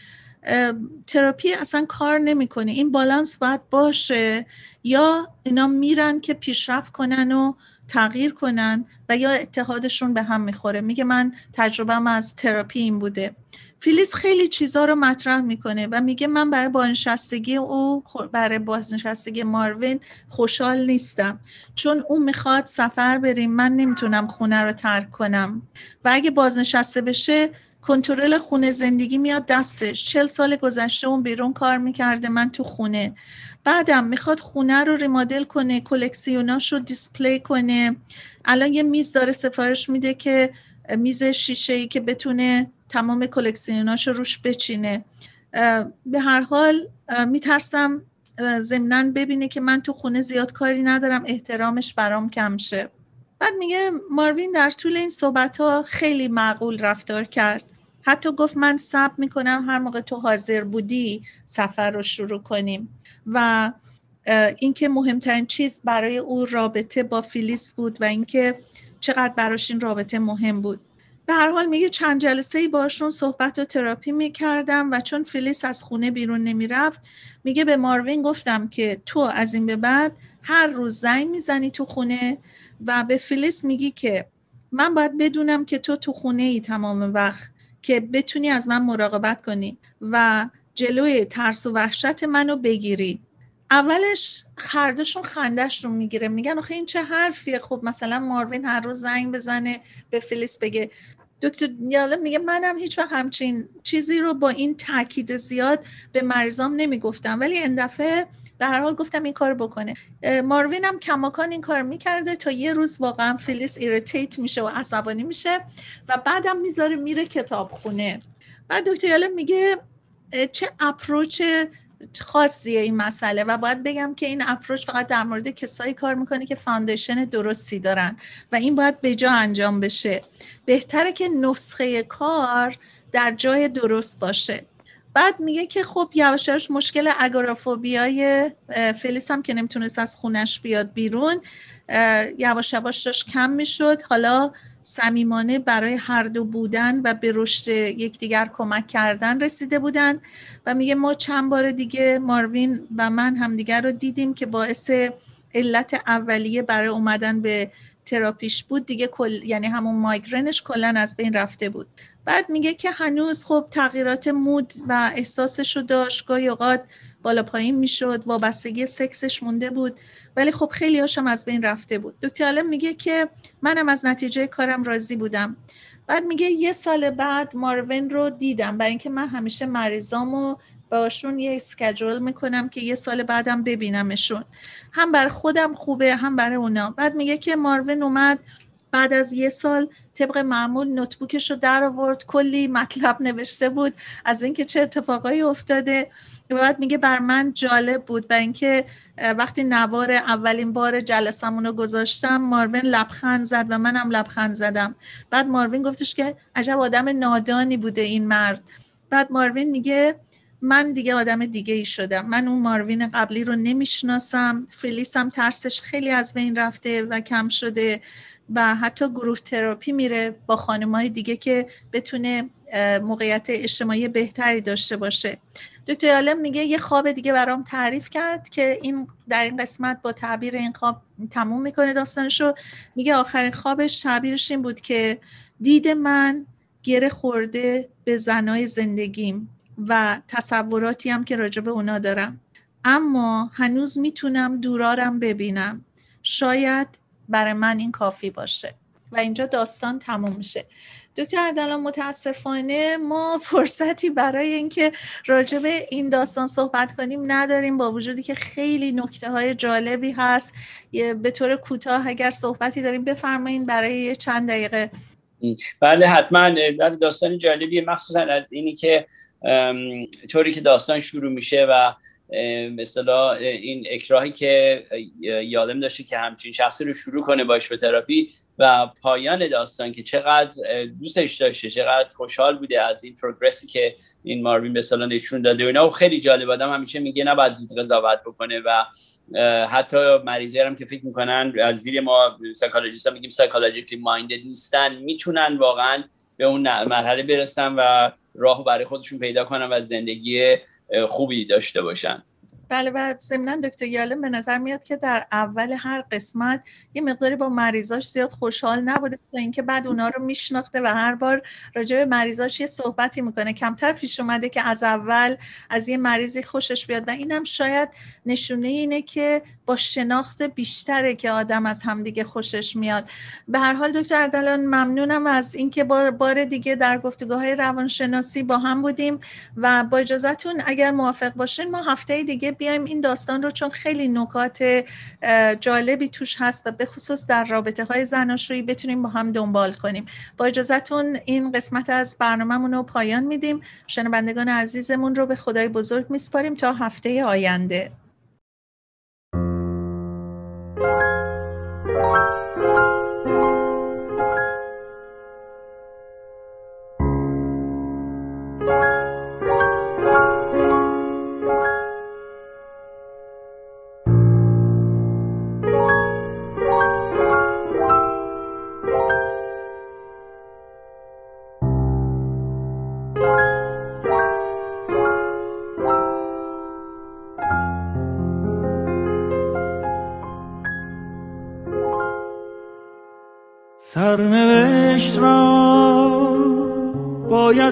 تراپی اصلا کار نمی‌کنه. این بالانس باید باشه. یا اینا میرن که پیشرفت کنن و تغییر کنن و یا اتحادشون به هم می‌خوره. میگه من تجربهم از تراپی این بوده. فیلیس خیلی چیزها رو مطرح می‌کنه و میگه من برای بازنشستگی او برای بازنشستگی ماروین خوشحال نیستم. چون اون می‌خواد سفر بریم من نمی‌تونم خونه رو ترک کنم. و اگه بازنشسته بشه کنترل خونه زندگی میاد دستش. چل سال گذشته اون بیرون کار می‌کرده من تو خونه. بعدم می‌خواد خونه رو ریمادل کنه کلکسیوناش رو دیسپلی کنه. الان یه میز داره سفارش میده که میز شیشه ای که بتونه تمام کلکسیوناش رو روش بچینه. به هر حال میترسم ضمنا ببینه که من تو خونه زیاد کاری ندارم احترامش برام کم شه. بعد میگه ماروین در طول این صحبت ها خیلی معقول رفتار کرد. حتی گفت من صبر می‌کنم هر موقع تو حاضر بودی سفر رو شروع کنیم. و اینکه مهمترین چیز برای او رابطه با فیلیس بود و اینکه چقدر براش این رابطه مهم بود. به هر حال میگه چند جلسه ای باشون صحبت و تراپی می‌کردم و چون فیلیس از خونه بیرون نمی‌رفت میگه به ماروین گفتم که تو از این به بعد هر روز زنگ می‌زنی تو خونه و به فیلیس میگی که من باید بدونم که تو تو خونه ای تمام وقت که بتونی از من مراقبت کنی و جلوی ترس و وحشت منو بگیری. اولش خردشون رو می‌گیره میگن آخه این چه حرفیه؟ خب مثلا ماروین هر روز زنگ بزنه به فلیس بگه دکتر یالم میگه منم هیچ وقت همچین چیزی رو با این تاکید زیاد به مریضام نمی‌گفتم. ولی این دفعه به هر حال گفتم این کار بکنه. ماروین هم کماکان این کار می‌کرده تا یه روز واقعا فلیس irritate میشه و عصبانی میشه و بعدم می‌ذاره میره کتاب خونه بعد دکتر یالم میگه چه approach خاصیه این مسئله و باید بگم که این approach فقط در مورد کسایی کار می‌کنه که foundation درستی دارن و این باید به جا انجام بشه. بهتره که نسخه کار در جای درست باشه. بعد میگه که خب یواشاش مشکل اگورافوبیای فلیس هم که نمی‌تونست از خونش بیاد بیرون یواش داشت کم می‌شد. حالا صمیمانه برای هر دو بودن و به رشد یکدیگر کمک کردن رسیده بودن و میگه ما چند بار دیگه ماروین و من همدیگر رو دیدیم که باعث علت اولیه برای اومدن به تراپیش بود. دیگه کل یعنی همون مایگرنش کلا از بین رفته بود. بعد میگه که هنوز خب تغییرات مود و احساسش رو داشت. گاهی اوقات بالا پایین می‌شد وابستگی سکسش مونده بود. ولی خب خیلی هاشم از بین رفته بود. دکتر عالم میگه که منم از نتیجه کارم راضی بودم. بعد میگه یه سال بعد ماروین رو دیدم. برای اینکه من همیشه مریضامو باشون یه اسکجول می‌کنم که یه سال بعدم ببینمشون. هم بر خودم خوبه هم برای اونا. بعد میگه که ماروین اومد بعد از یه سال طبق معمول نوتبوکش رو در آورد کلی مطلب نوشته بود از اینکه چه اتفاقایی افتاده بعد میگه بر من جالب بود برای اینکه وقتی نوار اولین بار جلسمون رو گذاشتم ماروین لبخند زد و منم لبخند زدم. بعد ماروین گفتش که عجب آدم نادانی بوده این مرد. بعد ماروین میگه من دیگه آدم دیگه ای شدم. من اون ماروین قبلی رو نمی‌شناسم. فلیس هم ترسش خیلی از بین رفته و کم شده. و حتی گروه تراپی میره با خانمای دیگه که بتونه موقعیت اجتماعی بهتری داشته باشه. دکتر عالم میگه یه خواب دیگه برام تعریف کرد که این در این قسمت با تعبیر این خواب تموم می‌کنه داستانشو. میگه آخرین خوابش تعبیرش این بود که دید من گره خورده به زنای زندگیم و تصوراتی هم که راجع به اونا دارم. اما هنوز می‌تونم دورارم ببینم. شاید برای من این کافی باشه. و اینجا داستان تموم میشه. دکتر اردلان متاسفانه ما فرصتی برای اینکه راجع به این داستان صحبت کنیم نداریم با وجودی که خیلی نکته های جالبی هست. به طور کوتاه اگر صحبتی داریم بفرمایید برای چند دقیقه. بله حتما. بله داستان جالبیه مخصوصا از اینی که طوری که داستان شروع میشه و مثلا این اکراهی که یادم داشته که همچین شخصی رو شروع کنه باش به تراپی و پایان داستان که چقدر دوستش داشته چقدر خوشحال بوده از این پروگرسی که این ماروین مثلا نشون داده و اینا. و خیلی جالب آدم همیشه میگه نباید زود قضاوت بکنه و حتی مریضی هم که فکر می‌کنن از زیر ما سایکولوژیست میگیم سایکولوژیکلی مایندد نیستن می‌تونن واقعا به اون مرحله برسن و راه برای خودشون پیدا کنن و زندگی خوبی داشته باشن. بله و ضمنا دکتر یالم به نظر میاد که در اول هر قسمت یه مقداری با مریضاش زیاد خوشحال نبوده تا اینکه بعد اونا رو میشناخته و هر بار راجع به مریضاش یه صحبتی می‌کنه. کمتر پیش اومده که از اول از یه مریضی خوشش بیاد. و اینم شاید نشونه اینه که با شناخت بیشتره که آدم از همدیگه خوشش میاد. به هر حال دکتر اردلان ممنونم از اینکه بار, بار دیگه در گفتگاه های روانشناسی با هم بودیم و با اجازهتون اگر موافق باشین ما هفته دیگه بیایم این داستان رو چون خیلی نکات جالبی توش هست و به خصوص در رابطه های زناشویی بتونیم با هم دنبال کنیم. با اجازهتون این قسمت از برنامهمون رو پایان میدیم. شنوندگان عزیزمون رو به خدای بزرگ میسپاریم تا هفته آینده. سرنوشت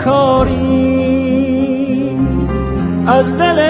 بکاری از دل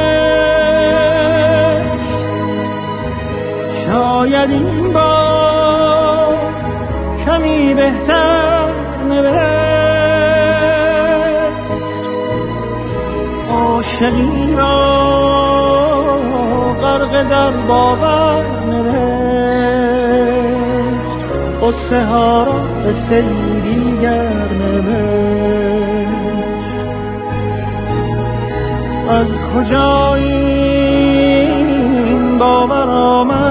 شاید این با کمی بهتر نوشت عاشقی را غرق در باور نوشت قصه ها را به نوشت از کجا این باور آمد؟